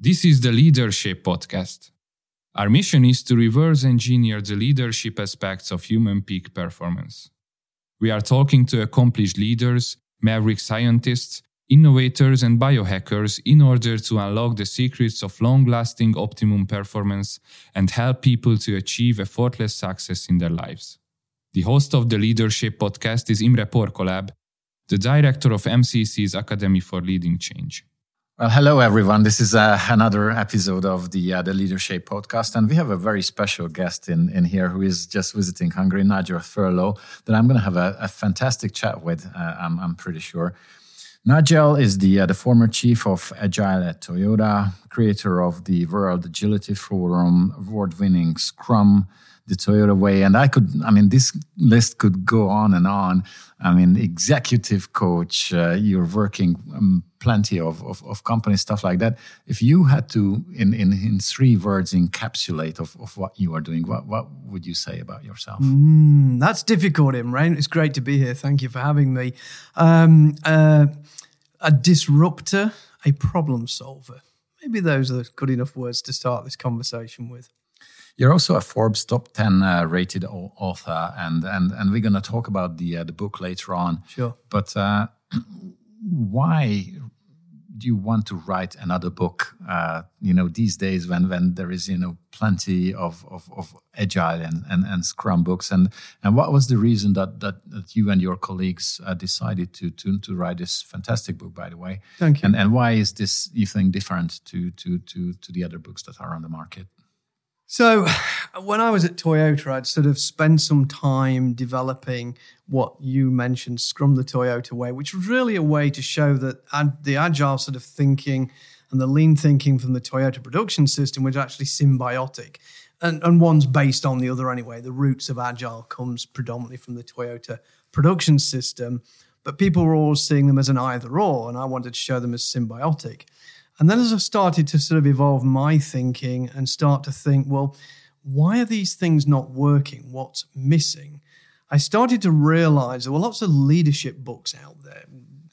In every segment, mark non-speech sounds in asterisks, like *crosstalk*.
This is the Leadership Podcast. Our mission is to reverse engineer the leadership aspects of human peak performance. We are talking to accomplished leaders, maverick scientists, innovators, and biohackers in order to unlock the secrets of long lasting optimum performance and help people to achieve effortless success in their lives. The host of the Leadership Podcast is Imre Porkolab, the director of MCC's Academy for Leading Change. Well, hello everyone. This is uh, another episode of the uh, the Leadership Podcast, and we have a very special guest in in here who is just visiting Hungary, Nigel Thurlow, that I'm going to have a, a, fantastic chat with. Uh, I'm, I'm pretty sure. Nigel is the uh, the former chief of Agile at Toyota, creator of the World Agility Forum, award-winning Scrum the Toyota way. And I could, I mean, this list could go on and on. I mean, executive coach, uh, you're working um, plenty of, of, of companies, stuff like that. If you had to, in, in, in three words, encapsulate of, of what you are doing, what, what would you say about yourself? Mm, that's difficult, Imre. It's great to be here. Thank you for having me. Um, uh, a disruptor, a problem solver. Maybe those are good enough words to start this conversation with. You're also a Forbes top 10 uh, rated author, and, and, and we're going to talk about the, uh, the book later on. Sure. But uh, *clears throat* why do you want to write another book? Uh, you know, these days when, when there is, you know, plenty of, of, of agile and, and, and scrum books. And, and what was the reason that, that, that you and your colleagues uh, decided to, to, to write this fantastic book, by the way? Thank you. And, and why is this, you think, different to, to, to, to the other books that are on the market? So, when I was at Toyota, I'd sort of spent some time developing what you mentioned, Scrum the Toyota Way, which was really a way to show that the agile sort of thinking and the lean thinking from the Toyota production system was actually symbiotic. And, and one's based on the other anyway. The roots of agile comes predominantly from the Toyota production system, but people were always seeing them as an either or, and I wanted to show them as symbiotic. And then as I started to sort of evolve my thinking and start to think, well, why are these things not working? What's missing? I started to realize there were lots of leadership books out there.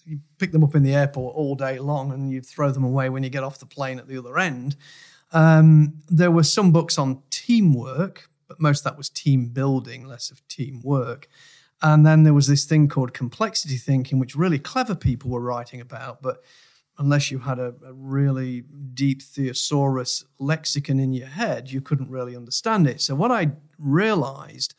You pick them up in the airport all day long and you throw them away when you get off the plane at the other end. Um, there were some books on teamwork, but most of that was team building, less of teamwork. And then there was this thing called complexity thinking, which really clever people were writing about, but unless you had a, a, really deep thesaurus lexicon in your head, you couldn't really understand it. So, what I realized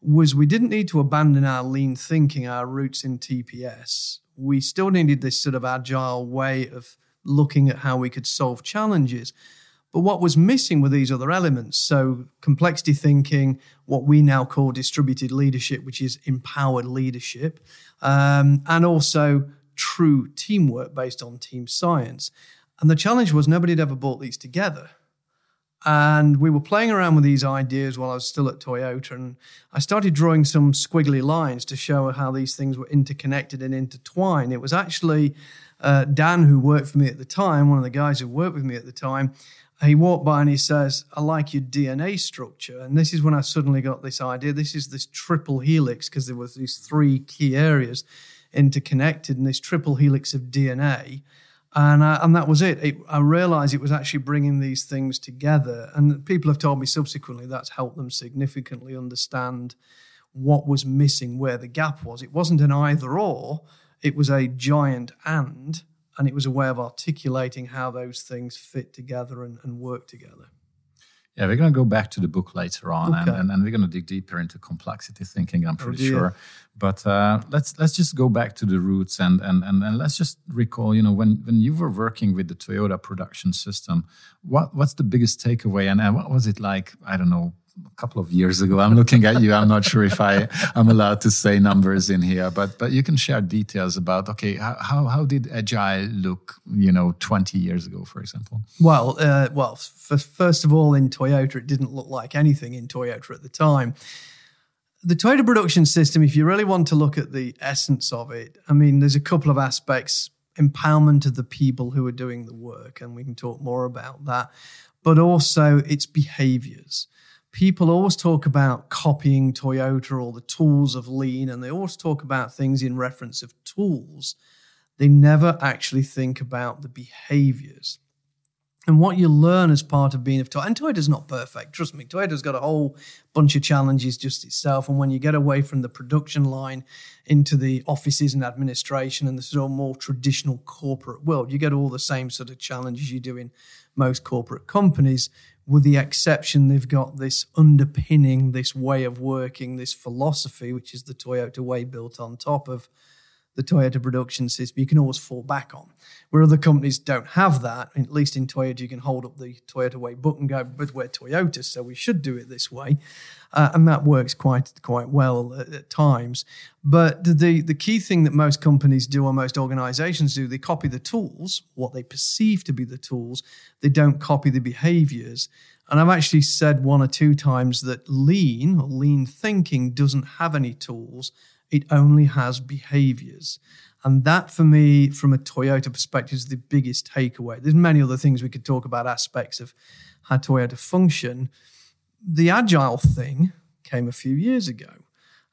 was we didn't need to abandon our lean thinking, our roots in TPS. We still needed this sort of agile way of looking at how we could solve challenges. But what was missing were these other elements. So, complexity thinking, what we now call distributed leadership, which is empowered leadership, um, and also true teamwork based on team science. And the challenge was nobody had ever brought these together. And we were playing around with these ideas while I was still at Toyota. And I started drawing some squiggly lines to show how these things were interconnected and intertwined. It was actually uh, Dan, who worked for me at the time, one of the guys who worked with me at the time. He walked by and he says, I like your DNA structure. And this is when I suddenly got this idea. This is this triple helix because there was these three key areas interconnected in this triple helix of DNA. And, uh, and that was it. it. I realized it was actually bringing these things together. And people have told me subsequently that's helped them significantly understand what was missing, where the gap was. It wasn't an either or, it was a giant and, and it was a way of articulating how those things fit together and, and work together. Yeah, we're going to go back to the book later on, okay. and, and, and, we're going to dig deeper into complexity thinking. I'm pretty oh sure, but uh, let's let's just go back to the roots and, and and and let's just recall. You know, when when you were working with the Toyota production system, what what's the biggest takeaway, and, and what was it like? I don't know, a couple of years ago. I'm looking at you. I'm not sure if I am allowed to say numbers in here, but but you can share details about okay, how how did agile look, you know, 20 years ago, for example? Well, uh, well, f- first of all, in Toyota, it didn't look like anything in Toyota at the time. The Toyota production system, if you really want to look at the essence of it, I mean, there's a couple of aspects empowerment of the people who are doing the work, and we can talk more about that, but also its behaviors people always talk about copying Toyota or the tools of lean, and they always talk about things in reference of tools. They never actually think about the behaviors. And what you learn as part of being a Toyota, and Toyota's not perfect, trust me. Toyota's got a whole bunch of challenges just itself. And when you get away from the production line into the offices and administration and the sort of more traditional corporate world, you get all the same sort of challenges you do in most corporate companies, with the exception they've got this underpinning, this way of working, this philosophy, which is the Toyota way built on top of the Toyota production system, you can always fall back on. Where other companies don't have that, at least in Toyota, you can hold up the Toyota way book and go, but we're Toyota, so we should do it this way. Uh, and that works quite quite well at, at, times. But the, the key thing that most companies do, or most organizations do, they copy the tools, what they perceive to be the tools, they don't copy the behaviors. And I've actually said one or two times that lean or lean thinking doesn't have any tools it only has behaviors. And that, for me, from a Toyota perspective, is the biggest takeaway. There's many other things we could talk about, aspects of how Toyota function. The agile thing came a few years ago.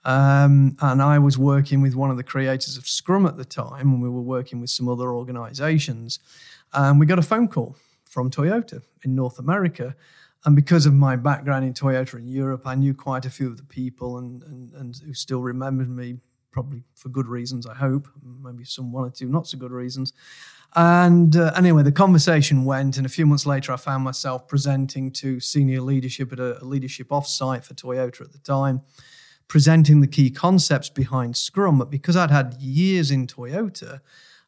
Um, and I was working with one of the creators of Scrum at the time, and we were working with some other organizations. And we got a phone call from Toyota in North America and because of my background in Toyota in Europe, I knew quite a few of the people and, and, and who still remembered me, probably for good reasons, I hope, maybe some one or two not so good reasons. And uh, anyway, the conversation went, and a few months later, I found myself presenting to senior leadership at a, a leadership offsite for Toyota at the time, presenting the key concepts behind Scrum. But because I'd had years in Toyota,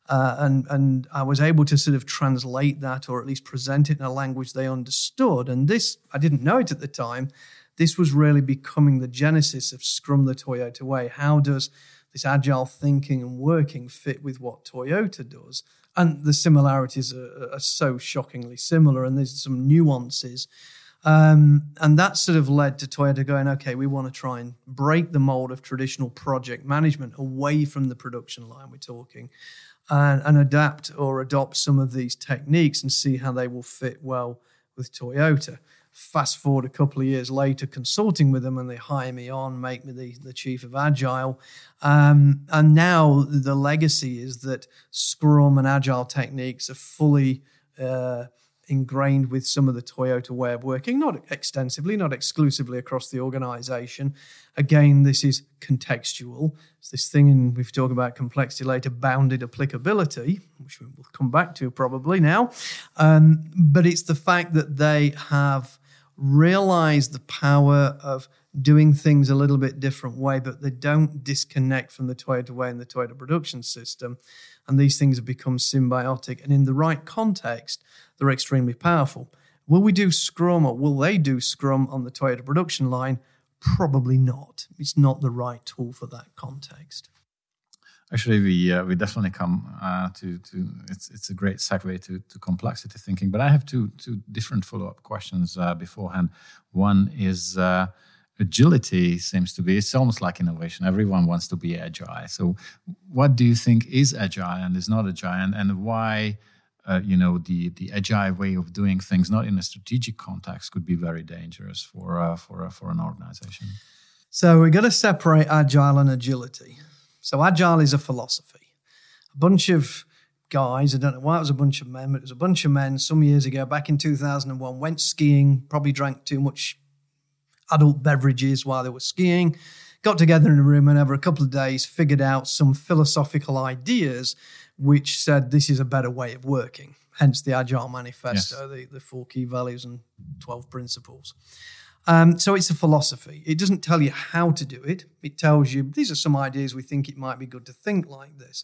uh, and and I was able to sort of translate that or at least present it in a language they understood. And this I didn't know it at the time. This was really becoming the genesis of Scrum the Toyota way. How does this agile thinking and working fit with what Toyota does? And the similarities are, are so shockingly similar, and there's some nuances. Um, and that sort of led to Toyota going, okay, we want to try and break the mold of traditional project management away from the production line we're talking and, and adapt or adopt some of these techniques and see how they will fit well with Toyota. Fast forward a couple of years later, consulting with them, and they hire me on, make me the, the chief of Agile. Um, and now the legacy is that Scrum and Agile techniques are fully uh, ingrained with some of the Toyota way of working, not extensively, not exclusively across the organization. Again, this is contextual. It's this thing, and we've talked about complexity later, bounded applicability, which we'll come back to probably now. Um, but it's the fact that they have realized the power of doing things a little bit different way, but they don't disconnect from the Toyota way and the Toyota production system. And these things have become symbiotic. And in the right context, they're extremely powerful. Will we do Scrum or will they do Scrum on the Toyota production line? Probably not. It's not the right tool for that context. Actually, we uh, we definitely come uh, to to it's it's a great segue to to complexity thinking. But I have two two different follow up questions uh, beforehand. One is uh, agility seems to be it's almost like innovation. Everyone wants to be agile. So, what do you think is agile and is not agile, and, and why? uh, you know the the agile way of doing things, not in a strategic context, could be very dangerous for uh, for uh, for an organization. So we're going to separate agile and agility. So agile is a philosophy. A bunch of guys, I don't know why it was a bunch of men, but it was a bunch of men some years ago, back in 2001, went skiing, probably drank too much adult beverages while they were skiing, got together in a room and over a couple of days figured out some philosophical ideas which said this is a better way of working. Hence the Agile Manifesto, yes. the, the four key values and 12 principles. Um, so it's a philosophy. It doesn't tell you how to do it. It tells you these are some ideas we think it might be good to think like this.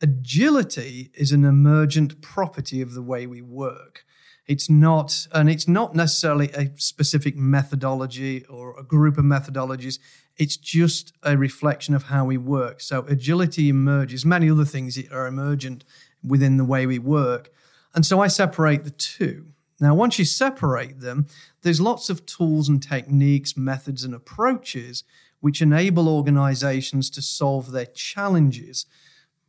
Agility is an emergent property of the way we work. It's not, and it's not necessarily a specific methodology or a group of methodologies. It's just a reflection of how we work. So agility emerges, many other things are emergent within the way we work. And so I separate the two. Now, once you separate them, there's lots of tools and techniques, methods, and approaches which enable organizations to solve their challenges.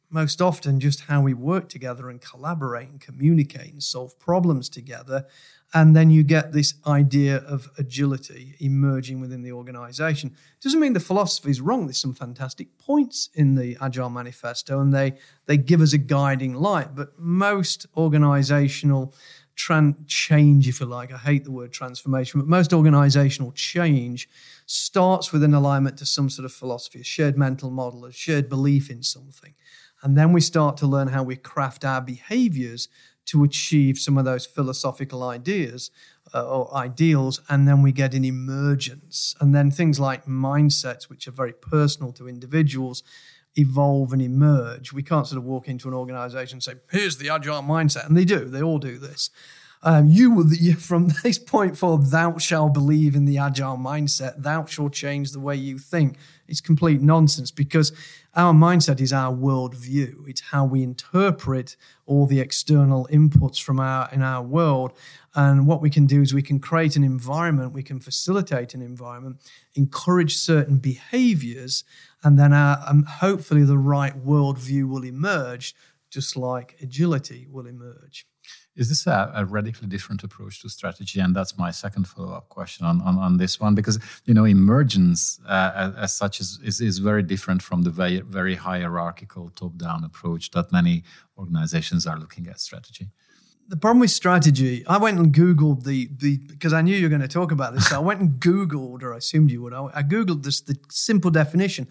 Most often, just how we work together and collaborate and communicate and solve problems together and then you get this idea of agility emerging within the organization. Doesn't mean the philosophy is wrong. There's some fantastic points in the Agile Manifesto, and they, they give us a guiding light. But most organizational tran- change, if you like. I hate the word transformation, but most organizational change starts with an alignment to some sort of philosophy, a shared mental model, a shared belief in something. And then we start to learn how we craft our behaviors to achieve some of those philosophical ideas uh, or ideals. And then we get an emergence. And then things like mindsets, which are very personal to individuals, evolve and emerge. We can't sort of walk into an organization and say, here's the agile mindset. And they do, they all do this. Um, you will, *laughs* from this point forward, thou shalt believe in the agile mindset. Thou shalt change the way you think. It's complete nonsense because our mindset is our worldview. It's how we interpret all the external inputs from our in our world. And what we can do is we can create an environment, we can facilitate an environment, encourage certain behaviors, and then our, um, hopefully the right worldview will emerge, just like agility will emerge. Is this a, a, radically different approach to strategy? And that's my second follow-up question on, on, on this one, because you know emergence uh, as, as, such is, is, is very different from the very, very hierarchical top-down approach that many organizations are looking at strategy. The problem with strategy, I went and Googled the the because I knew you were going to talk about this. So I went and Googled, or I assumed you would. I, I Googled this the simple definition.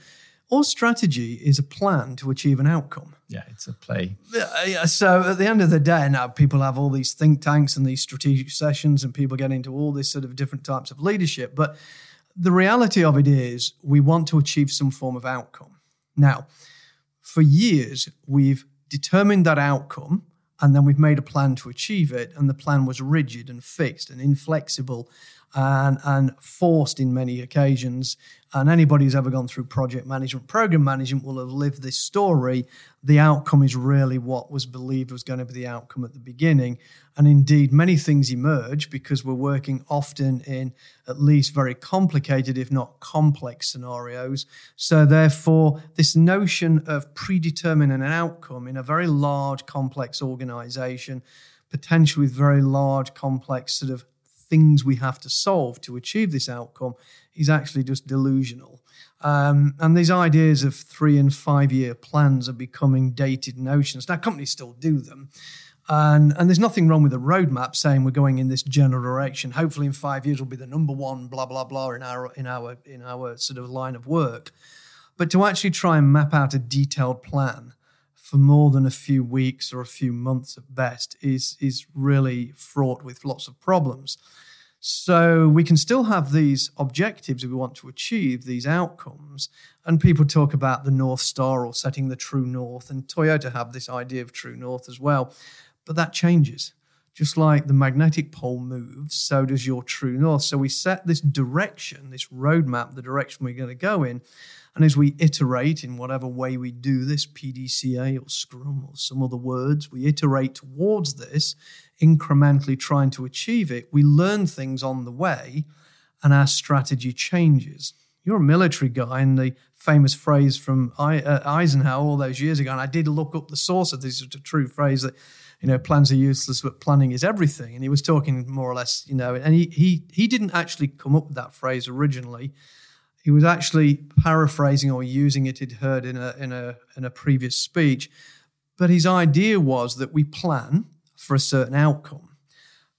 All strategy is a plan to achieve an outcome. Yeah, it's a play. Yeah, so at the end of the day, now people have all these think tanks and these strategic sessions, and people get into all this sort of different types of leadership. But the reality of it is, we want to achieve some form of outcome. Now, for years, we've determined that outcome and then we've made a plan to achieve it and the plan was rigid and fixed and inflexible and, and forced in many occasions. And anybody who's ever gone through project management, program management will have lived this story. The outcome is really what was believed was going to be the outcome at the beginning. And indeed, many things emerge because we're working often in at least very complicated, if not complex scenarios. So, therefore, this notion of predetermining an outcome in a very large, complex organization, potentially with very large, complex sort of things we have to solve to achieve this outcome is actually just delusional. Um, and these ideas of three and five year plans are becoming dated notions. Now, companies still do them. And, and there's nothing wrong with a roadmap saying we're going in this general direction. Hopefully, in five years, we'll be the number one, blah, blah, blah, in our, in our, in our sort of line of work. But to actually try and map out a detailed plan for more than a few weeks or a few months at best is is really fraught with lots of problems. So we can still have these objectives if we want to achieve, these outcomes, and people talk about the North Star or setting the true north, and Toyota have this idea of true north as well. But that changes. Just like the magnetic pole moves, so does your true north. So we set this direction, this roadmap, the direction we're going to go in. And as we iterate in whatever way we do this, PDCA or Scrum or some other words, we iterate towards this, incrementally trying to achieve it. We learn things on the way and our strategy changes. You're a military guy, and the famous phrase from uh, Eisenhower all those years ago, and I did look up the source of this, it's a true phrase that you know, plans are useless, but planning is everything. And he was talking more or less, you know, and he he he didn't actually come up with that phrase originally he was actually paraphrasing or using it he'd heard in a in a in a previous speech but his idea was that we plan for a certain outcome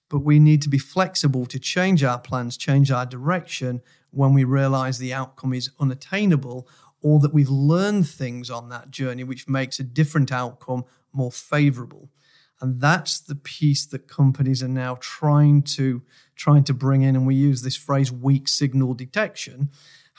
but we need to be flexible to change our plans change our direction when we realize the outcome is unattainable or that we've learned things on that journey which makes a different outcome more favorable. And that's the piece that companies are now trying to trying to bring in. And we use this phrase weak signal detection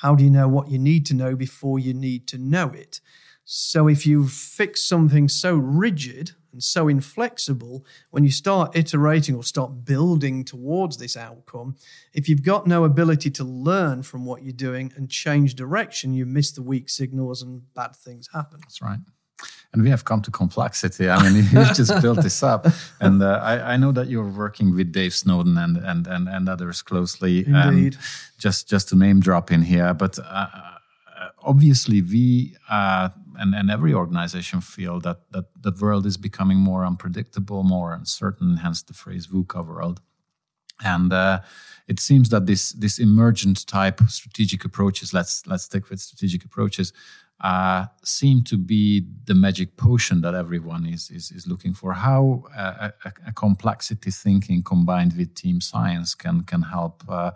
how do you know what you need to know before you need to know it? So if you fix something so rigid and so inflexible, when you start iterating or start building towards this outcome, if you've got no ability to learn from what you're doing and change direction, you miss the weak signals and bad things happen. That's right and we have come to complexity. I mean, *laughs* you just built this up, and uh, I, I, know that you're working with Dave Snowden and and and, and others closely. Indeed. Um, just just to name drop in here, but uh, uh, obviously we uh, and and every organization feel that that that world is becoming more unpredictable, more uncertain. Hence the phrase VUCA world, and. Uh, it seems that this this emergent type strategic approaches let's let's stick with strategic approaches uh, seem to be the magic potion that everyone is is, is looking for. How uh, a, a, complexity thinking combined with team science can can help uh,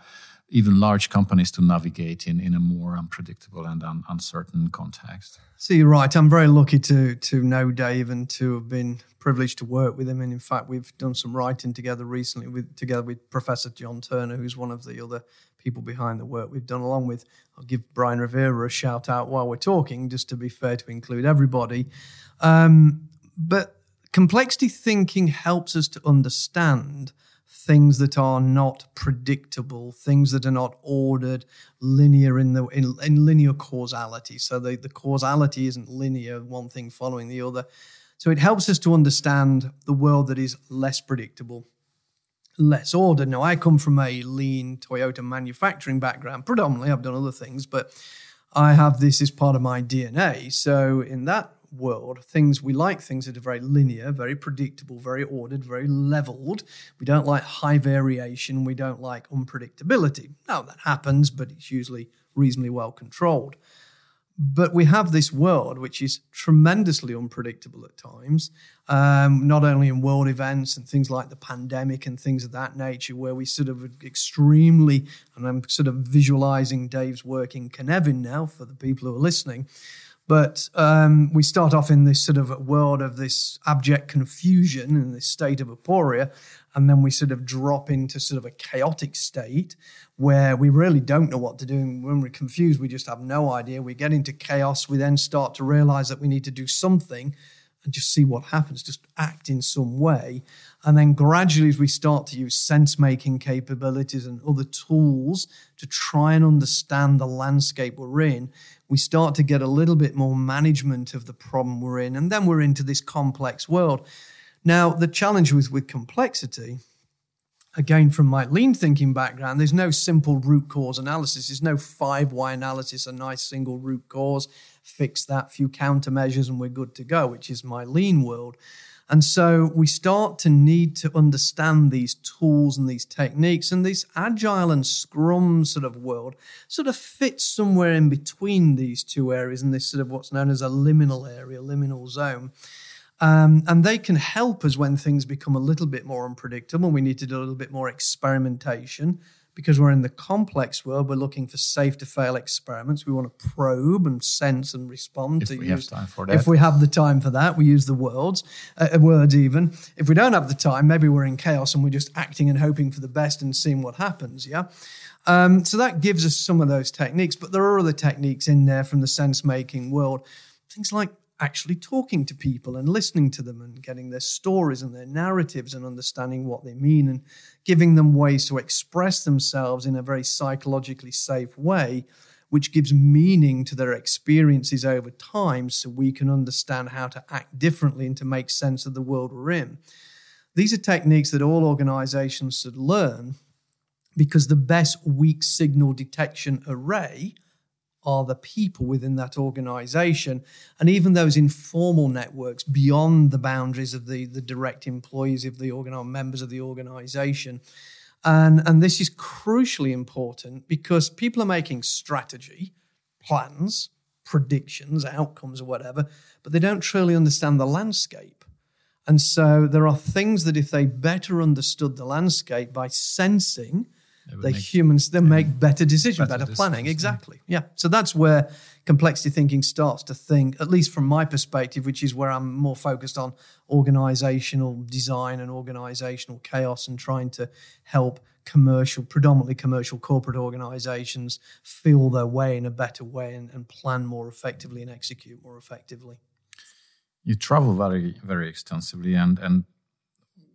even large companies to navigate in, in a more unpredictable and un, uncertain context. So you're right. I'm very lucky to to know Dave and to have been privileged to work with him. And in fact, we've done some writing together recently with together with Professor John Turner, who's one of the other people behind the work we've done, along with I'll give Brian Rivera a shout out while we're talking, just to be fair to include everybody. Um, but complexity thinking helps us to understand things that are not predictable, things that are not ordered, linear in the in, in linear causality. So the, the causality isn't linear, one thing following the other. So it helps us to understand the world that is less predictable, less ordered. Now I come from a lean Toyota manufacturing background, predominantly. I've done other things, but I have this as part of my DNA. So in that world, things we like things that are very linear, very predictable, very ordered, very leveled. We don't like high variation. We don't like unpredictability. Now that happens, but it's usually reasonably well controlled. But we have this world which is tremendously unpredictable at times, um, not only in world events and things like the pandemic and things of that nature, where we sort of extremely, and I'm sort of visualizing Dave's work in Cynefin now for the people who are listening, but um, we start off in this sort of world of this abject confusion and this state of aporia. And then we sort of drop into sort of a chaotic state where we really don't know what to do. And when we're confused, we just have no idea. We get into chaos. We then start to realize that we need to do something and just see what happens, just act in some way. And then gradually, as we start to use sense making capabilities and other tools to try and understand the landscape we're in, we start to get a little bit more management of the problem we're in. And then we're into this complex world. Now, the challenge with, with complexity, again, from my lean thinking background, there's no simple root cause analysis. There's no five why analysis, a nice single root cause, fix that, few countermeasures, and we're good to go, which is my lean world. And so we start to need to understand these tools and these techniques, and this agile and scrum sort of world sort of fits somewhere in between these two areas in this sort of what's known as a liminal area, liminal zone. Um, and they can help us when things become a little bit more unpredictable. We need to do a little bit more experimentation because we're in the complex world, we're looking for safe to fail experiments. We want to probe and sense and respond if to we use, have time for that. If we have the time for that, we use the words, uh, uh, words even. If we don't have the time, maybe we're in chaos and we're just acting and hoping for the best and seeing what happens. Yeah. Um, so that gives us some of those techniques, but there are other techniques in there from the sense making world. Things like actually talking to people and listening to them and getting their stories and their narratives and understanding what they mean and giving them ways to express themselves in a very psychologically safe way, which gives meaning to their experiences over time so we can understand how to act differently and to make sense of the world we're in. These are techniques that all organizations should learn because the best weak signal detection array are the people within that organization and even those informal networks beyond the boundaries of the, the direct employees of the organ members of the organization. And and this is crucially important because people are making strategy plans predictions outcomes or whatever but they don't truly understand the landscape. And so there are things that if they better understood the landscape by sensing the humans then make better decisions, better, better planning. Exactly. Yeah. So that's where complexity thinking starts to think, at least from my perspective, which is where I'm more focused on organizational design and organizational chaos and trying to help commercial, predominantly commercial corporate organizations feel their way in a better way and, and plan more effectively and execute more effectively. You travel very, very extensively, and and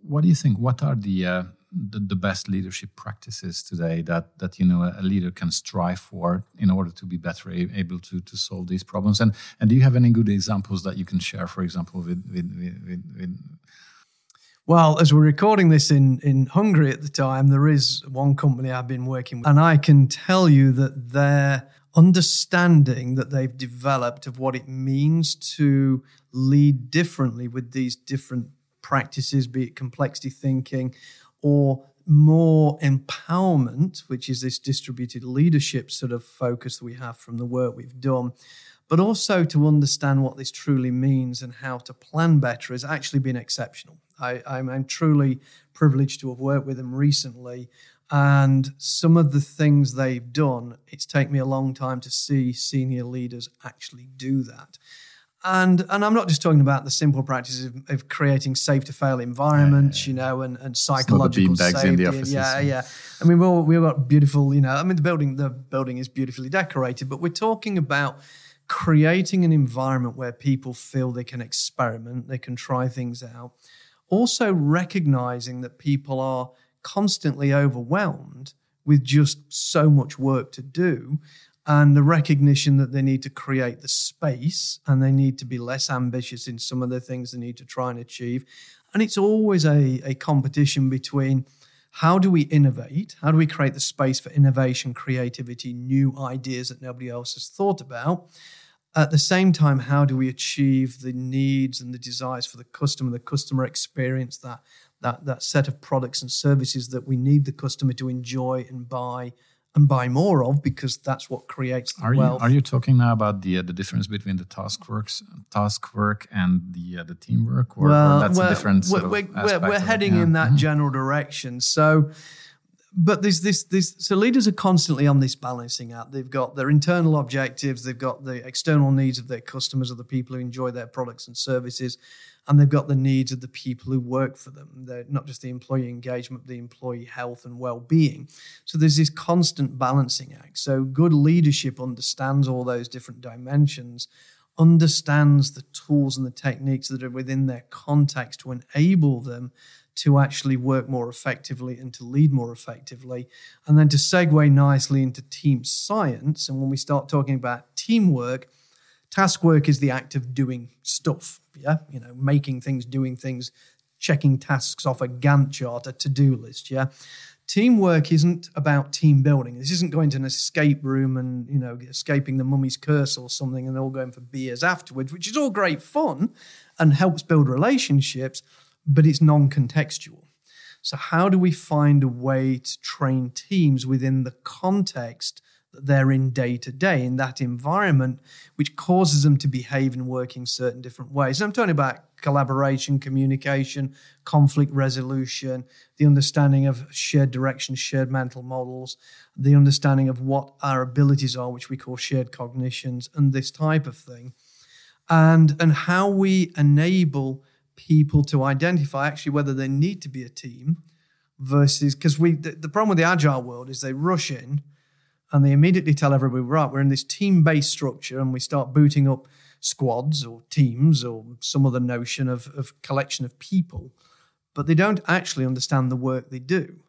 what do you think? What are the uh, the, the, best leadership practices today that that you know a, leader can strive for in order to be better able to to solve these problems. And and do you have any good examples that you can share for example with with, with, with? Well, as we're recording this in, in Hungary at the time, there is one company I've been working with, and I can tell you that their understanding that they've developed of what it means to lead differently with these different practices, be it complexity thinking or more empowerment, which is this distributed leadership sort of focus that we have from the work we've done, but also to understand what this truly means and how to plan better has actually been exceptional. I, I'm, I'm truly privileged to have worked with them recently. And some of the things they've done, it's taken me a long time to see senior leaders actually do that. And and I'm not just talking about the simple practices of, of creating safe to fail environments, yeah, yeah, yeah. you know, and, and psychological safety. In the offices, yeah, yeah. I mean, we've we've got beautiful, you know. I mean, the building the building is beautifully decorated, but we're talking about creating an environment where people feel they can experiment, they can try things out. Also recognizing that people are constantly overwhelmed with just so much work to do and the recognition that they need to create the space and they need to be less ambitious in some of the things they need to try and achieve. And it's always a, a competition between how do we innovate? How do we create the space for innovation, creativity, new ideas that nobody else has thought about? At the same time, how do we achieve the needs and the desires for the customer, the customer experience, that that that set of products and services that we need the customer to enjoy and buy and buy more of because that's what creates the are wealth. You, are you talking now about the uh, the difference between the task works task work and the uh, the teamwork, or, well, or that's well, a different? We're, we're, we're, we're heading yeah. in that mm-hmm. general direction. So but there's this this so leaders are constantly on this balancing act. They've got their internal objectives, they've got the external needs of their customers, of the people who enjoy their products and services, and they've got the needs of the people who work for them. They're not just the employee engagement, the employee health and well-being. So there's this constant balancing act. So good leadership understands all those different dimensions, understands the tools and the techniques that are within their context to enable them to actually work more effectively and to lead more effectively. And then to segue nicely into team science. And when we start talking about teamwork, task work is the act of doing stuff. Yeah. You know, making things, doing things, checking tasks off a Gantt chart, a to do list. Yeah. Teamwork isn't about team building. This isn't going to an escape room and, you know, escaping the mummy's curse or something and all going for beers afterwards, which is all great fun and helps build relationships but it's non contextual. So, how do we find a way to train teams within the context that they're in day to day, in that environment, which causes them to behave and work in certain different ways? And I'm talking about collaboration, communication, conflict resolution, the understanding of shared direction, shared mental models, the understanding of what our abilities are, which we call shared cognitions, and this type of thing. And, and how we enable people to identify actually whether they need to be a team versus because we the, the, problem with the agile world is they rush in and they immediately tell everybody right we're in this team based structure and we start booting up squads or teams or some other notion of, of collection of people. But they don't actually understand the work they do.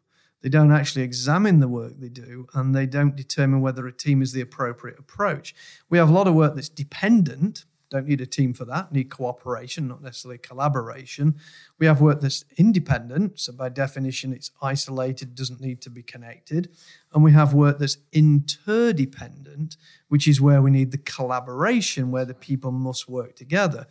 They don't actually examine the work they do and they don't determine whether a team is the appropriate approach. We have a lot of work that's dependent don't need a team for that, need cooperation, not necessarily collaboration. We have work that's independent, so by definition, it's isolated, doesn't need to be connected. And we have work that's interdependent, which is where we need the collaboration, where the people must work together.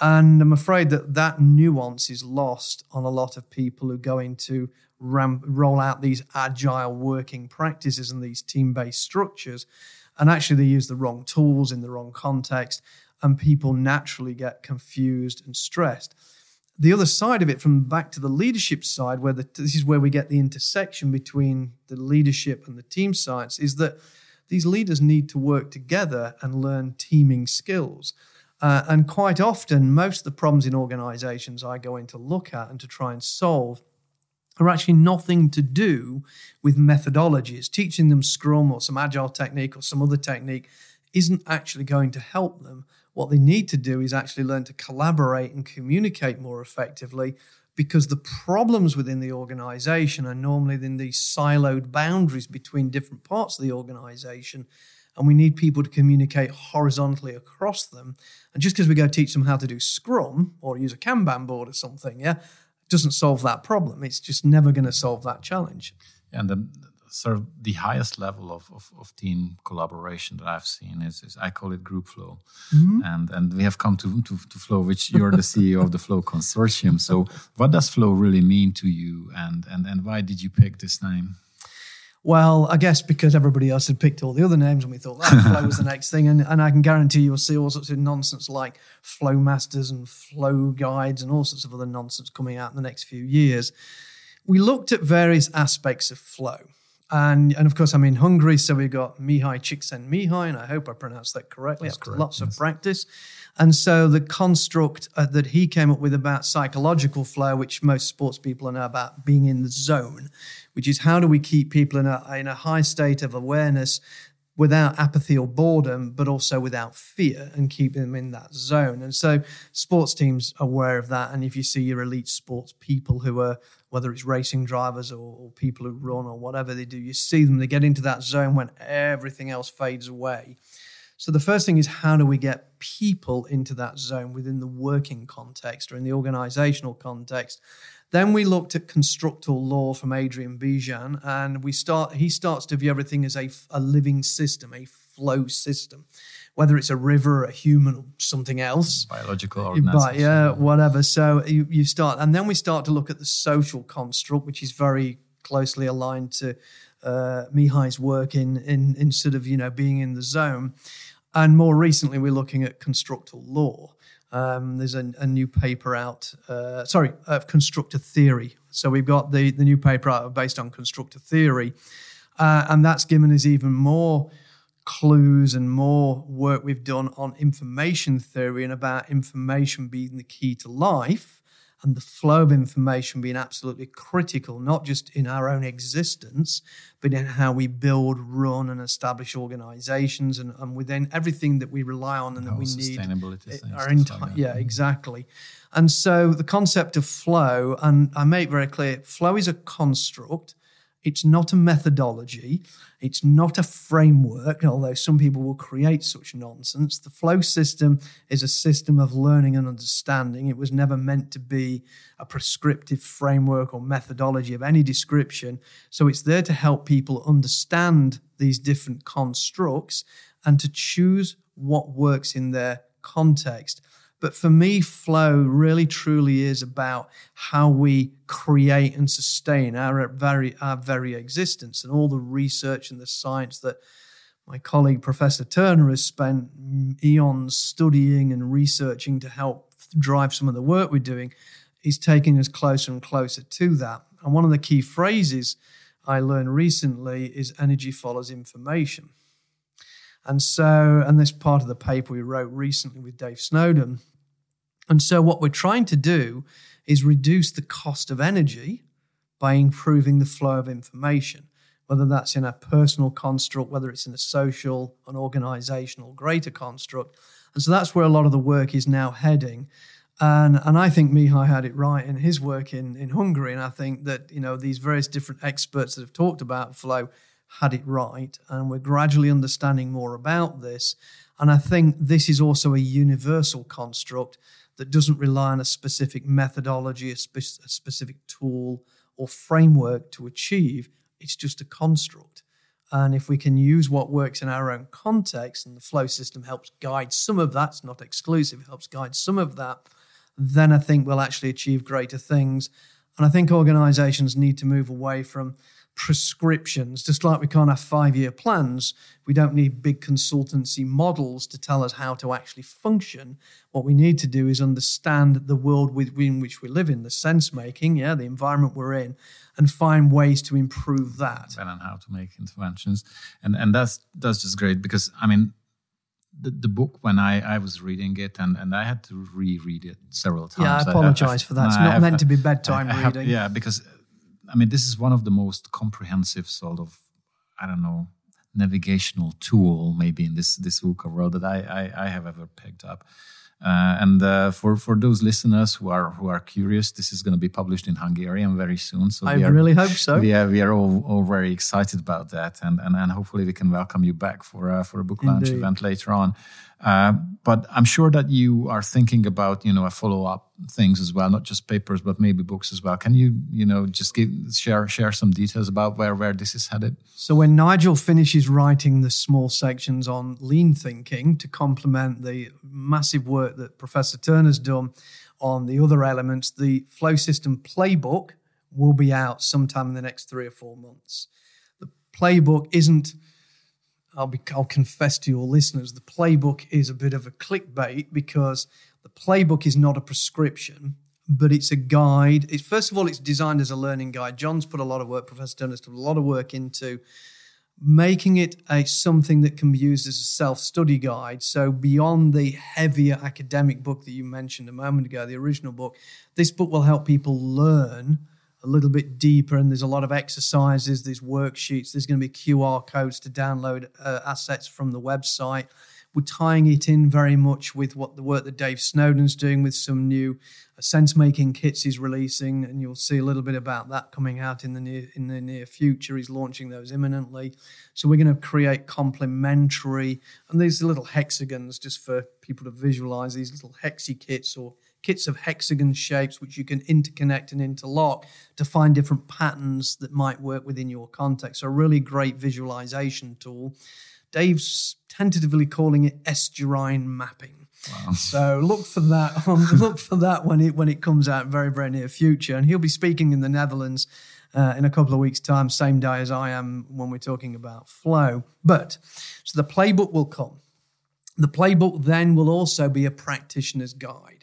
And I'm afraid that that nuance is lost on a lot of people who go into ramp, roll out these agile working practices and these team based structures. And actually, they use the wrong tools in the wrong context and people naturally get confused and stressed. The other side of it, from back to the leadership side, where the, this is where we get the intersection between the leadership and the team science, is that these leaders need to work together and learn teaming skills. Uh, and quite often, most of the problems in organizations I go in to look at and to try and solve are actually nothing to do with methodologies. Teaching them Scrum or some agile technique or some other technique isn't actually going to help them. What they need to do is actually learn to collaborate and communicate more effectively because the problems within the organization are normally in these siloed boundaries between different parts of the organization. And we need people to communicate horizontally across them. And just because we go teach them how to do Scrum or use a Kanban board or something, yeah, doesn't solve that problem. It's just never going to solve that challenge. And the, sort of the highest level of, of, of, team collaboration that I've seen is, is I call it group flow. Mm-hmm. And and we have come to, to, to Flow, which you're the CEO of the Flow Consortium. So what does Flow really mean to you and, and, and why did you pick this name? Well, I guess because everybody else had picked all the other names and we thought that flow was the *laughs* next thing. And, and I can guarantee you'll see all sorts of nonsense like flow masters and flow guides and all sorts of other nonsense coming out in the next few years. We looked at various aspects of flow. And, and of course, I'm in Hungary, so we've got Mihaly Csikszentmihalyi, and I hope I pronounced that correctly That's after correct, lots yes. of practice. And so the construct uh, that he came up with about psychological flow, which most sports people know about being in the zone, which is how do we keep people in a, in a high state of awareness without apathy or boredom, but also without fear and keep them in that zone. And so sports teams are aware of that. And if you see your elite sports people who are, whether it's racing drivers or, or people who run or whatever they do, you see them, they get into that zone when everything else fades away. So the first thing is how do we get people into that zone within the working context or in the organizational context? Then we looked at constructal law from Adrian Bejan, and we start. He starts to view everything as a, a living system, a flow system, whether it's a river, a human, or something else. Biological But organization. yeah, whatever. So you, you start, and then we start to look at the social construct, which is very closely aligned to uh, Mihaly's work in, in in sort of you know being in the zone. And more recently, we're looking at constructal law. Um, there's a, a new paper out, uh, sorry, of constructor theory. So we've got the, the new paper out based on constructor theory. Uh, and that's given us even more clues and more work we've done on information theory and about information being the key to life and the flow of information being absolutely critical, not just in our own existence, but in how we build, run, and establish organizations and, and within everything that we rely on and that we need. sustainability eh, things, Our like yeah, mm-hmm. exactly. And so the concept of flow, and I make very clear, flow is a construct. It's not a methodology. It's not a framework, although some people will create such nonsense. The flow system is a system of learning and understanding. It was never meant to be a prescriptive framework or methodology of any description. So it's there to help people understand these different constructs and to choose what works in their context. But for me, flow really truly is about how we create and sustain our uh, very our very existence and all the research and the science that my colleague Professor Turner has spent mm, eons studying and researching to help drive some of the work we're doing is taking us closer and closer to that. And one of the key phrases I learned recently is energy follows information. And so, and this part of the paper we wrote recently with Dave Snowden. And so, what we're trying to do is reduce the cost of energy by improving the flow of information, whether that's in a personal construct, whether it's in a social, an organizational, greater construct. And so, that's where a lot of the work is now heading. And, and I think Mihaly had it right in his work in, in Hungary. And I think that, you know, these various different experts that have talked about flow had it right. And we're gradually understanding more about this. And I think this is also a universal construct that doesn't rely on a specific methodology, a, spe- a specific tool or framework to achieve. It's just a construct. And if we can use what works in our own context, and the flow system helps guide some of that, it's not exclusive, it helps guide some of that, then I think we'll actually achieve greater things. And I think organizations need to move away from prescriptions, just like we can't have five year plans. We don't need big consultancy models to tell us how to actually function. What we need to do is understand the world within which we live in, the sense making, yeah, the environment we're in, and find ways to improve that. and on how to make interventions and and that's that's just great because i mean the, the book when I, I was reading it and, and I had to reread it several times. Yeah, I apologize for that. It's I not have- meant to be bedtime I have- reading. yeah, because I mean this is one of the most comprehensive sort of I don't know navigational tool maybe in this this VUCA world that I I, I have ever picked up. Uh, and uh, for for those listeners who are who are curious, this is going to be published in Hungarian very soon. So I are, really hope so. we are we are all, all very excited about that, and and, and hopefully we can welcome you back for uh, for a book launch Indeed. event later on. Uh, but I'm sure that you are thinking about you know a follow up things as well, not just papers, but maybe books as well. Can you you know just give share share some details about where where this is headed? So when Nigel finishes writing the small sections on lean thinking to complement the massive work that Professor Turner's done on the other elements, the flow system playbook will be out sometime in the next three or four months. The playbook isn't. I'll be. I'll confess to your listeners, the playbook is a bit of a clickbait because the playbook is not a prescription, but it's a guide. It's first of all, it's designed as a learning guide. John's put a lot of work. Professor Turner's put a lot of work into making it a something that can be used as a self-study guide so beyond the heavier academic book that you mentioned a moment ago the original book this book will help people learn a little bit deeper and there's a lot of exercises there's worksheets there's going to be qr codes to download uh, assets from the website we're tying it in very much with what the work that Dave Snowden's doing with some new uh, sense making kits he's releasing, and you'll see a little bit about that coming out in the near in the near future. He's launching those imminently, so we're going to create complementary and these little hexagons just for people to visualize these little hexy kits or kits of hexagon shapes which you can interconnect and interlock to find different patterns that might work within your context. So a really great visualization tool. Dave's tentatively calling it estuarine mapping. Wow. So look for that. *laughs* Um, look for that when it when it comes out very very near future. And he'll be speaking in the Netherlands uh, in a couple of weeks' time, same day as I am when we're talking about flow. But so the playbook will come. The playbook then will also be a practitioner's guide.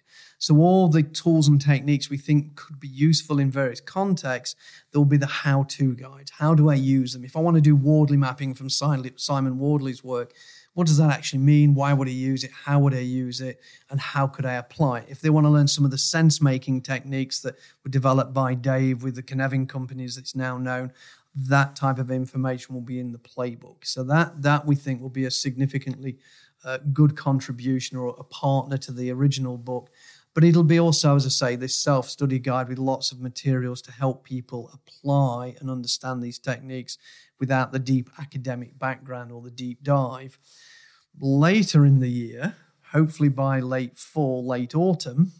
So all the tools and techniques we think could be useful in various contexts, there will be the how-to guides. How do I use them? If I want to do Wardley mapping from Simon Wardley's work, what does that actually mean? Why would I use it? How would I use it? And how could I apply it? If they want to learn some of the sense making techniques that were developed by Dave with the Cynefin companies that's now known, that type of information will be in the playbook. So that that we think will be a significantly uh, good contribution or a partner to the original book but it'll be also, as I say, this self study guide with lots of materials to help people apply and understand these techniques without the deep academic background or the deep dive. Later in the year, hopefully by late fall, late autumn,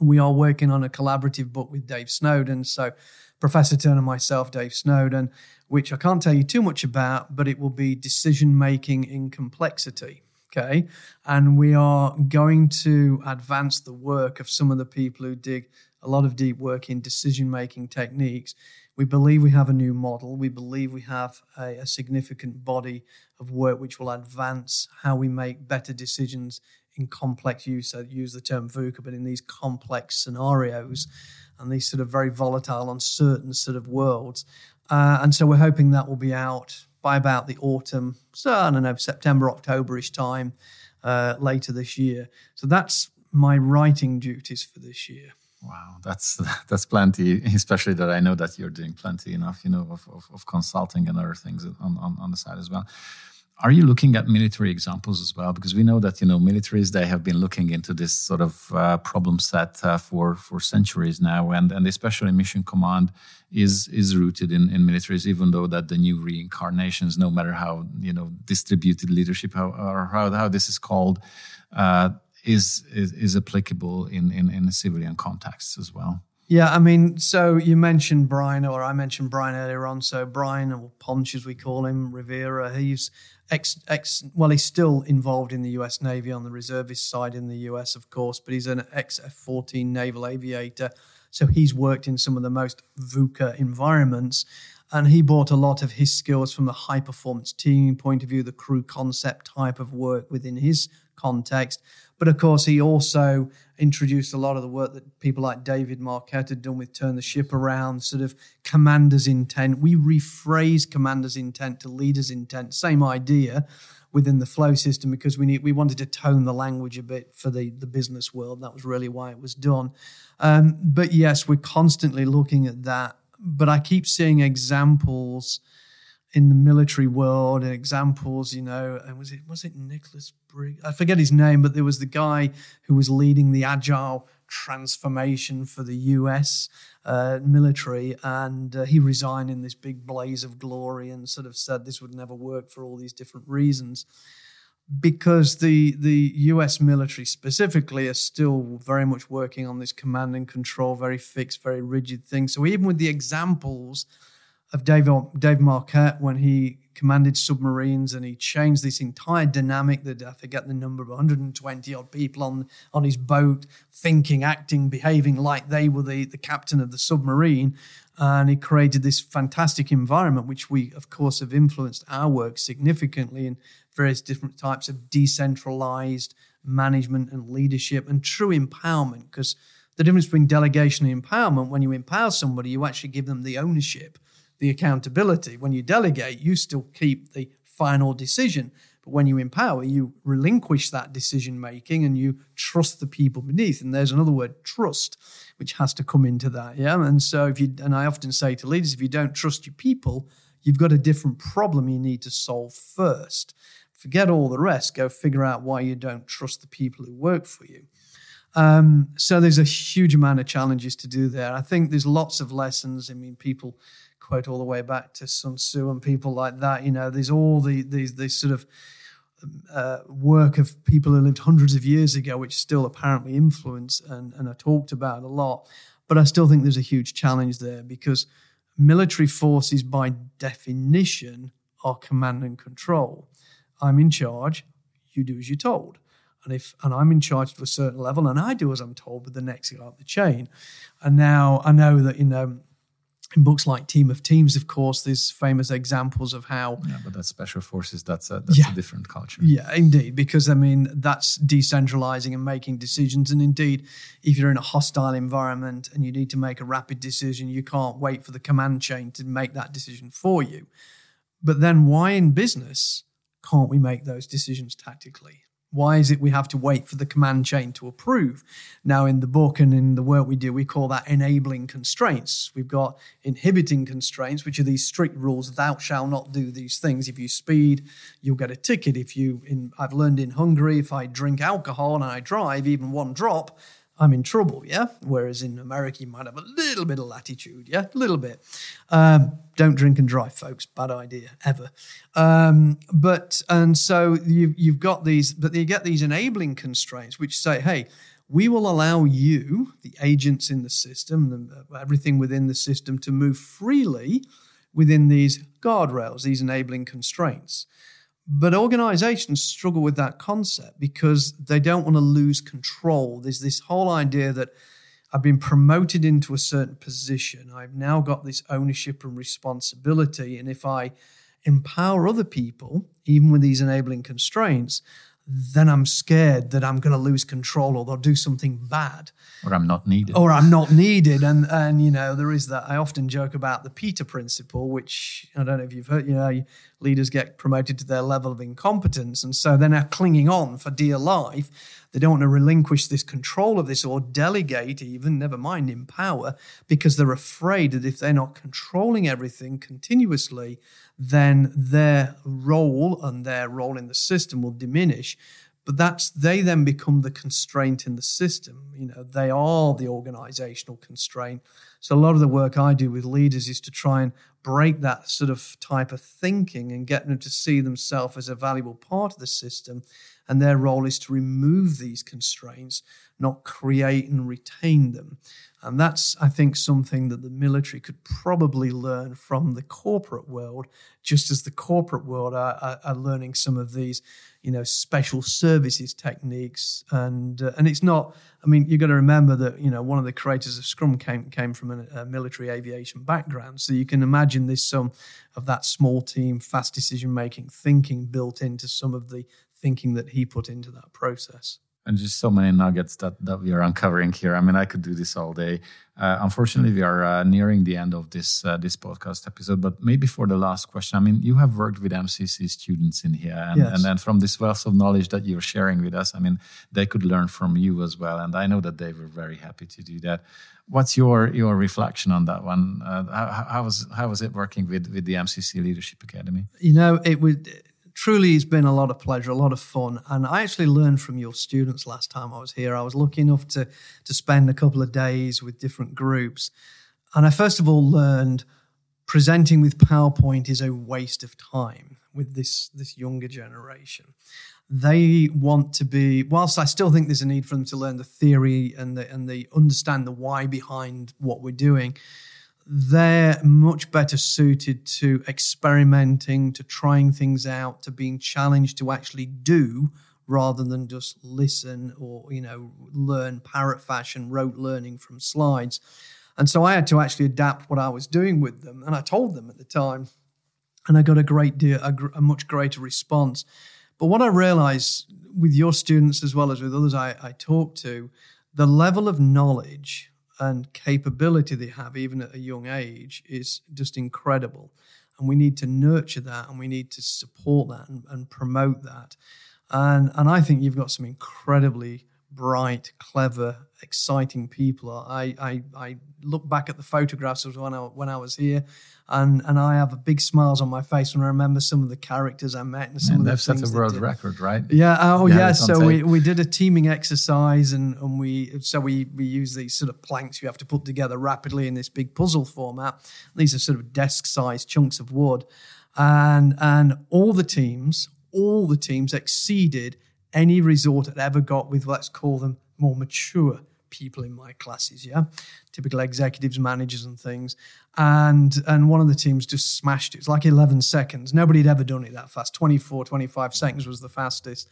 we are working on a collaborative book with Dave Snowden. So, Professor Turner, myself, Dave Snowden, which I can't tell you too much about, but it will be decision making in complexity. Okay. And we are going to advance the work of some of the people who dig a lot of deep work in decision making techniques. We believe we have a new model. We believe we have a, a, significant body of work which will advance how we make better decisions in complex use. I use the term VUCA, but in these complex scenarios and these sort of very volatile, uncertain sort of worlds. Uh, and so we're hoping that will be out by about the autumn, so I don't know, September, Octoberish time uh, later this year. So that's my writing duties for this year. Wow, that's *laughs* that's plenty. Especially that I know that you're doing plenty enough, you know, of, of, of consulting and other things on, on, on the side as well. Are you looking at military examples as well? Because we know that you know militaries they have been looking into this sort of uh, problem set uh, for for centuries now, and and especially mission command is is rooted in, in militaries. Even though that the new reincarnations, no matter how you know distributed leadership how, or how how this is called, uh, is, is is applicable in in in civilian contexts as well. Yeah, I mean, so you mentioned Brian, or I mentioned Brian earlier on. So Brian, or Ponch as we call him, Rivera, he's ex, ex, well, he's still involved in the U.S. Navy on the reservist side in the U.S., of course, but he's an ex F-14 naval aviator. So he's worked in some of the most VUCA environments. And he brought a lot of his skills from the high performance team point of view, the crew concept type of work within his context. But of course, he also introduced a lot of the work that people like David Marquet had done with Turn the Ship Around, sort of commander's intent. We rephrase commander's intent to leader's intent, same idea within the flow system because we need we wanted to tone the language a bit for the the business world. That was really why it was done. Um, but yes, we're constantly looking at that. But I keep seeing examples in the military world and examples, you know, and was it was it Nicholas Briggs? I forget his name, but there was the guy who was leading the agile transformation for the U.S. Uh, military, and uh, he resigned in this big blaze of glory and sort of said this would never work for all these different reasons. Because the the U.S. military specifically are still very much working on this command and control, very fixed, very rigid thing. So even with the examples of Dave, Dave Marquet when he commanded submarines and he changed this entire dynamic that I forget the number of 120 odd people on on his boat thinking acting behaving like they were the the captain of the submarine. And he created this fantastic environment which we of course have influenced our work significantly in various different types of decentralized management and leadership and true empowerment. Because the difference between delegation and empowerment when you empower somebody you actually give them the ownership the accountability. When you delegate, you still keep the final decision. But when you empower, you relinquish that decision making and you trust the people beneath. And there's another word, trust, which has to come into that. Yeah. And so if you, and I often say to leaders, if you don't trust your people, you've got a different problem you need to solve first. Forget all the rest. Go figure out why you don't trust the people who work for you. Um, so there's a huge amount of challenges to do there. I think there's lots of lessons. I mean, people quote all the way back to Sun Tzu and people like that. You know, there's all the these these sort of uh, work of people who lived hundreds of years ago, which still apparently influence and, and are talked about a lot. But I still think there's a huge challenge there because military forces, by definition, are command and control. I'm in charge, you do as you're told. And if and I'm in charge to a certain level, and I do as I'm told but the next guy up the chain. And now I know that you know in books like Team of Teams, of course, there's famous examples of how. Yeah, but that's special forces. That's a that's yeah, a different culture. Yeah, indeed, because I mean that's decentralizing and making decisions. And indeed, if you're in a hostile environment and you need to make a rapid decision, you can't wait for the command chain to make that decision for you. But then, why in business can't we make those decisions tactically? Why is it we have to wait for the command chain to approve? Now, in the book and in the work we do, we call that enabling constraints. We've got inhibiting constraints, which are these strict rules: "Thou shalt not do these things." If you speed, you'll get a ticket. If you, in, I've learned in Hungary, if I drink alcohol and I drive even one drop, I'm in trouble, yeah? Whereas in America, you might have a little bit of latitude, yeah? A little bit. Um, don't drink and drive, folks. Bad idea, ever. Um, but, and so you, you've got these, but you get these enabling constraints which say, hey, we will allow you, the agents in the system, the, everything within the system, to move freely within these guardrails, these enabling constraints. But organizations struggle with that concept because they don't want to lose control. There's this whole idea that I've been promoted into a certain position. I've now got this ownership and responsibility. And if I empower other people, even with these enabling constraints, then I'm scared that I'm going to lose control or they'll do something bad. Or I'm not needed. Or I'm not needed. And, and, you know, there is that. I often joke about the Peter principle, which I don't know if you've heard, you know, leaders get promoted to their level of incompetence. And so they're now clinging on for dear life. They don't want to relinquish this control of this or delegate, even, never mind empower, because they're afraid that if they're not controlling everything continuously, then their role and their role in the system will diminish. But that's they then become the constraint in the system. You know, they are the organizational constraint. So a lot of the work I do with leaders is to try and break that sort of type of thinking and get them to see themselves as a valuable part of the system. And their role is to remove these constraints, not create and retain them. And that's, I think, something that the military could probably learn from the corporate world, just as the corporate world are, are, are learning some of these, you know, special services techniques. And uh, and it's not. I mean, you've got to remember that you know one of the creators of Scrum came came from a, a military aviation background, so you can imagine there's some of that small team, fast decision making thinking built into some of the thinking that he put into that process and just so many nuggets that, that we are uncovering here. I mean, I could do this all day. Uh, unfortunately, we are uh, nearing the end of this uh, this podcast episode. But maybe for the last question, I mean, you have worked with MCC students in here, and, yes. and then from this wealth of knowledge that you're sharing with us, I mean, they could learn from you as well, and I know that they were very happy to do that. What's your your reflection on that one? Uh, how, how was how was it working with with the MCC Leadership Academy? You know, it would truly it's been a lot of pleasure, a lot of fun. And I actually learned from your students last time I was here. I was lucky enough to, to spend a couple of days with different groups. And I first of all learned presenting with PowerPoint is a waste of time with this, this younger generation. They want to be, whilst I still think there's a need for them to learn the theory and the, and the understand the why behind what we're doing, they're much better suited to experimenting, to trying things out, to being challenged to actually do rather than just listen or you know learn parrot fashion rote learning from slides. And so i had to actually adapt what i was doing with them and i told them at the time and i got a great deal a, a much greater response. But what i realized with your students as well as with others I, I talk to the level of knowledge and capability they have even at a young age is just incredible. And we need to nurture that and we need to support that and, and promote that. And and I think you've got some incredibly bright, clever, exciting people. I I, I look back at the photographs of when I when I was here, and and I have a big smiles on my face when I remember some of the characters I met and some and of the they've things set a world record, right? Yeah. Oh, yeah. yeah. So we, we did a teaming exercise, and and we so we we use these sort of planks you have to put together rapidly in this big puzzle format. These are sort of desk sized chunks of wood, and and all the teams all the teams exceeded any resort had ever got with, let's call them more mature people in my classes, yeah, typical executives, managers, and things. And and one of the teams just smashed it. It's like 11 seconds. Nobody had ever done it that fast. 24, 25 seconds was the fastest.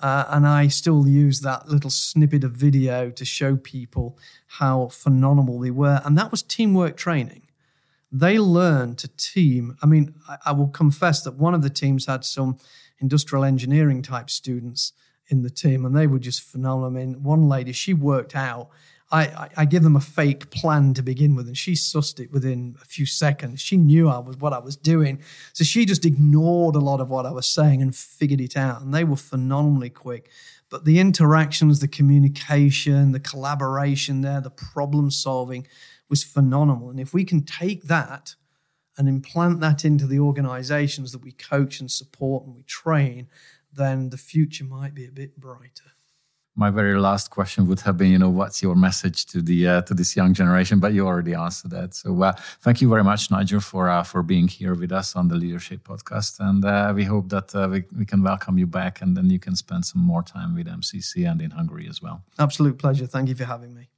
Uh, and I still use that little snippet of video to show people how phenomenal they were. And that was teamwork training. They learned to team. I mean, I, I will confess that one of the teams had some industrial engineering type students in the team, and they were just phenomenal. I mean, one lady, she worked out. I, I, I give them a fake plan to begin with, and she sussed it within a few seconds. She knew I was what I was doing, so she just ignored a lot of what I was saying and figured it out. And they were phenomenally quick. But the interactions, the communication, the collaboration there, the problem solving was phenomenal. And if we can take that and implant that into the organizations that we coach and support and we train, then the future might be a bit brighter. My very last question would have been, you know, what's your message to the uh, to this young generation? But you already answered that. So, uh, thank you very much, Nigel, for uh, for being here with us on the Leadership Podcast, and uh, we hope that uh, we, we can welcome you back, and then you can spend some more time with MCC and in Hungary as well. Absolute pleasure. Thank you for having me.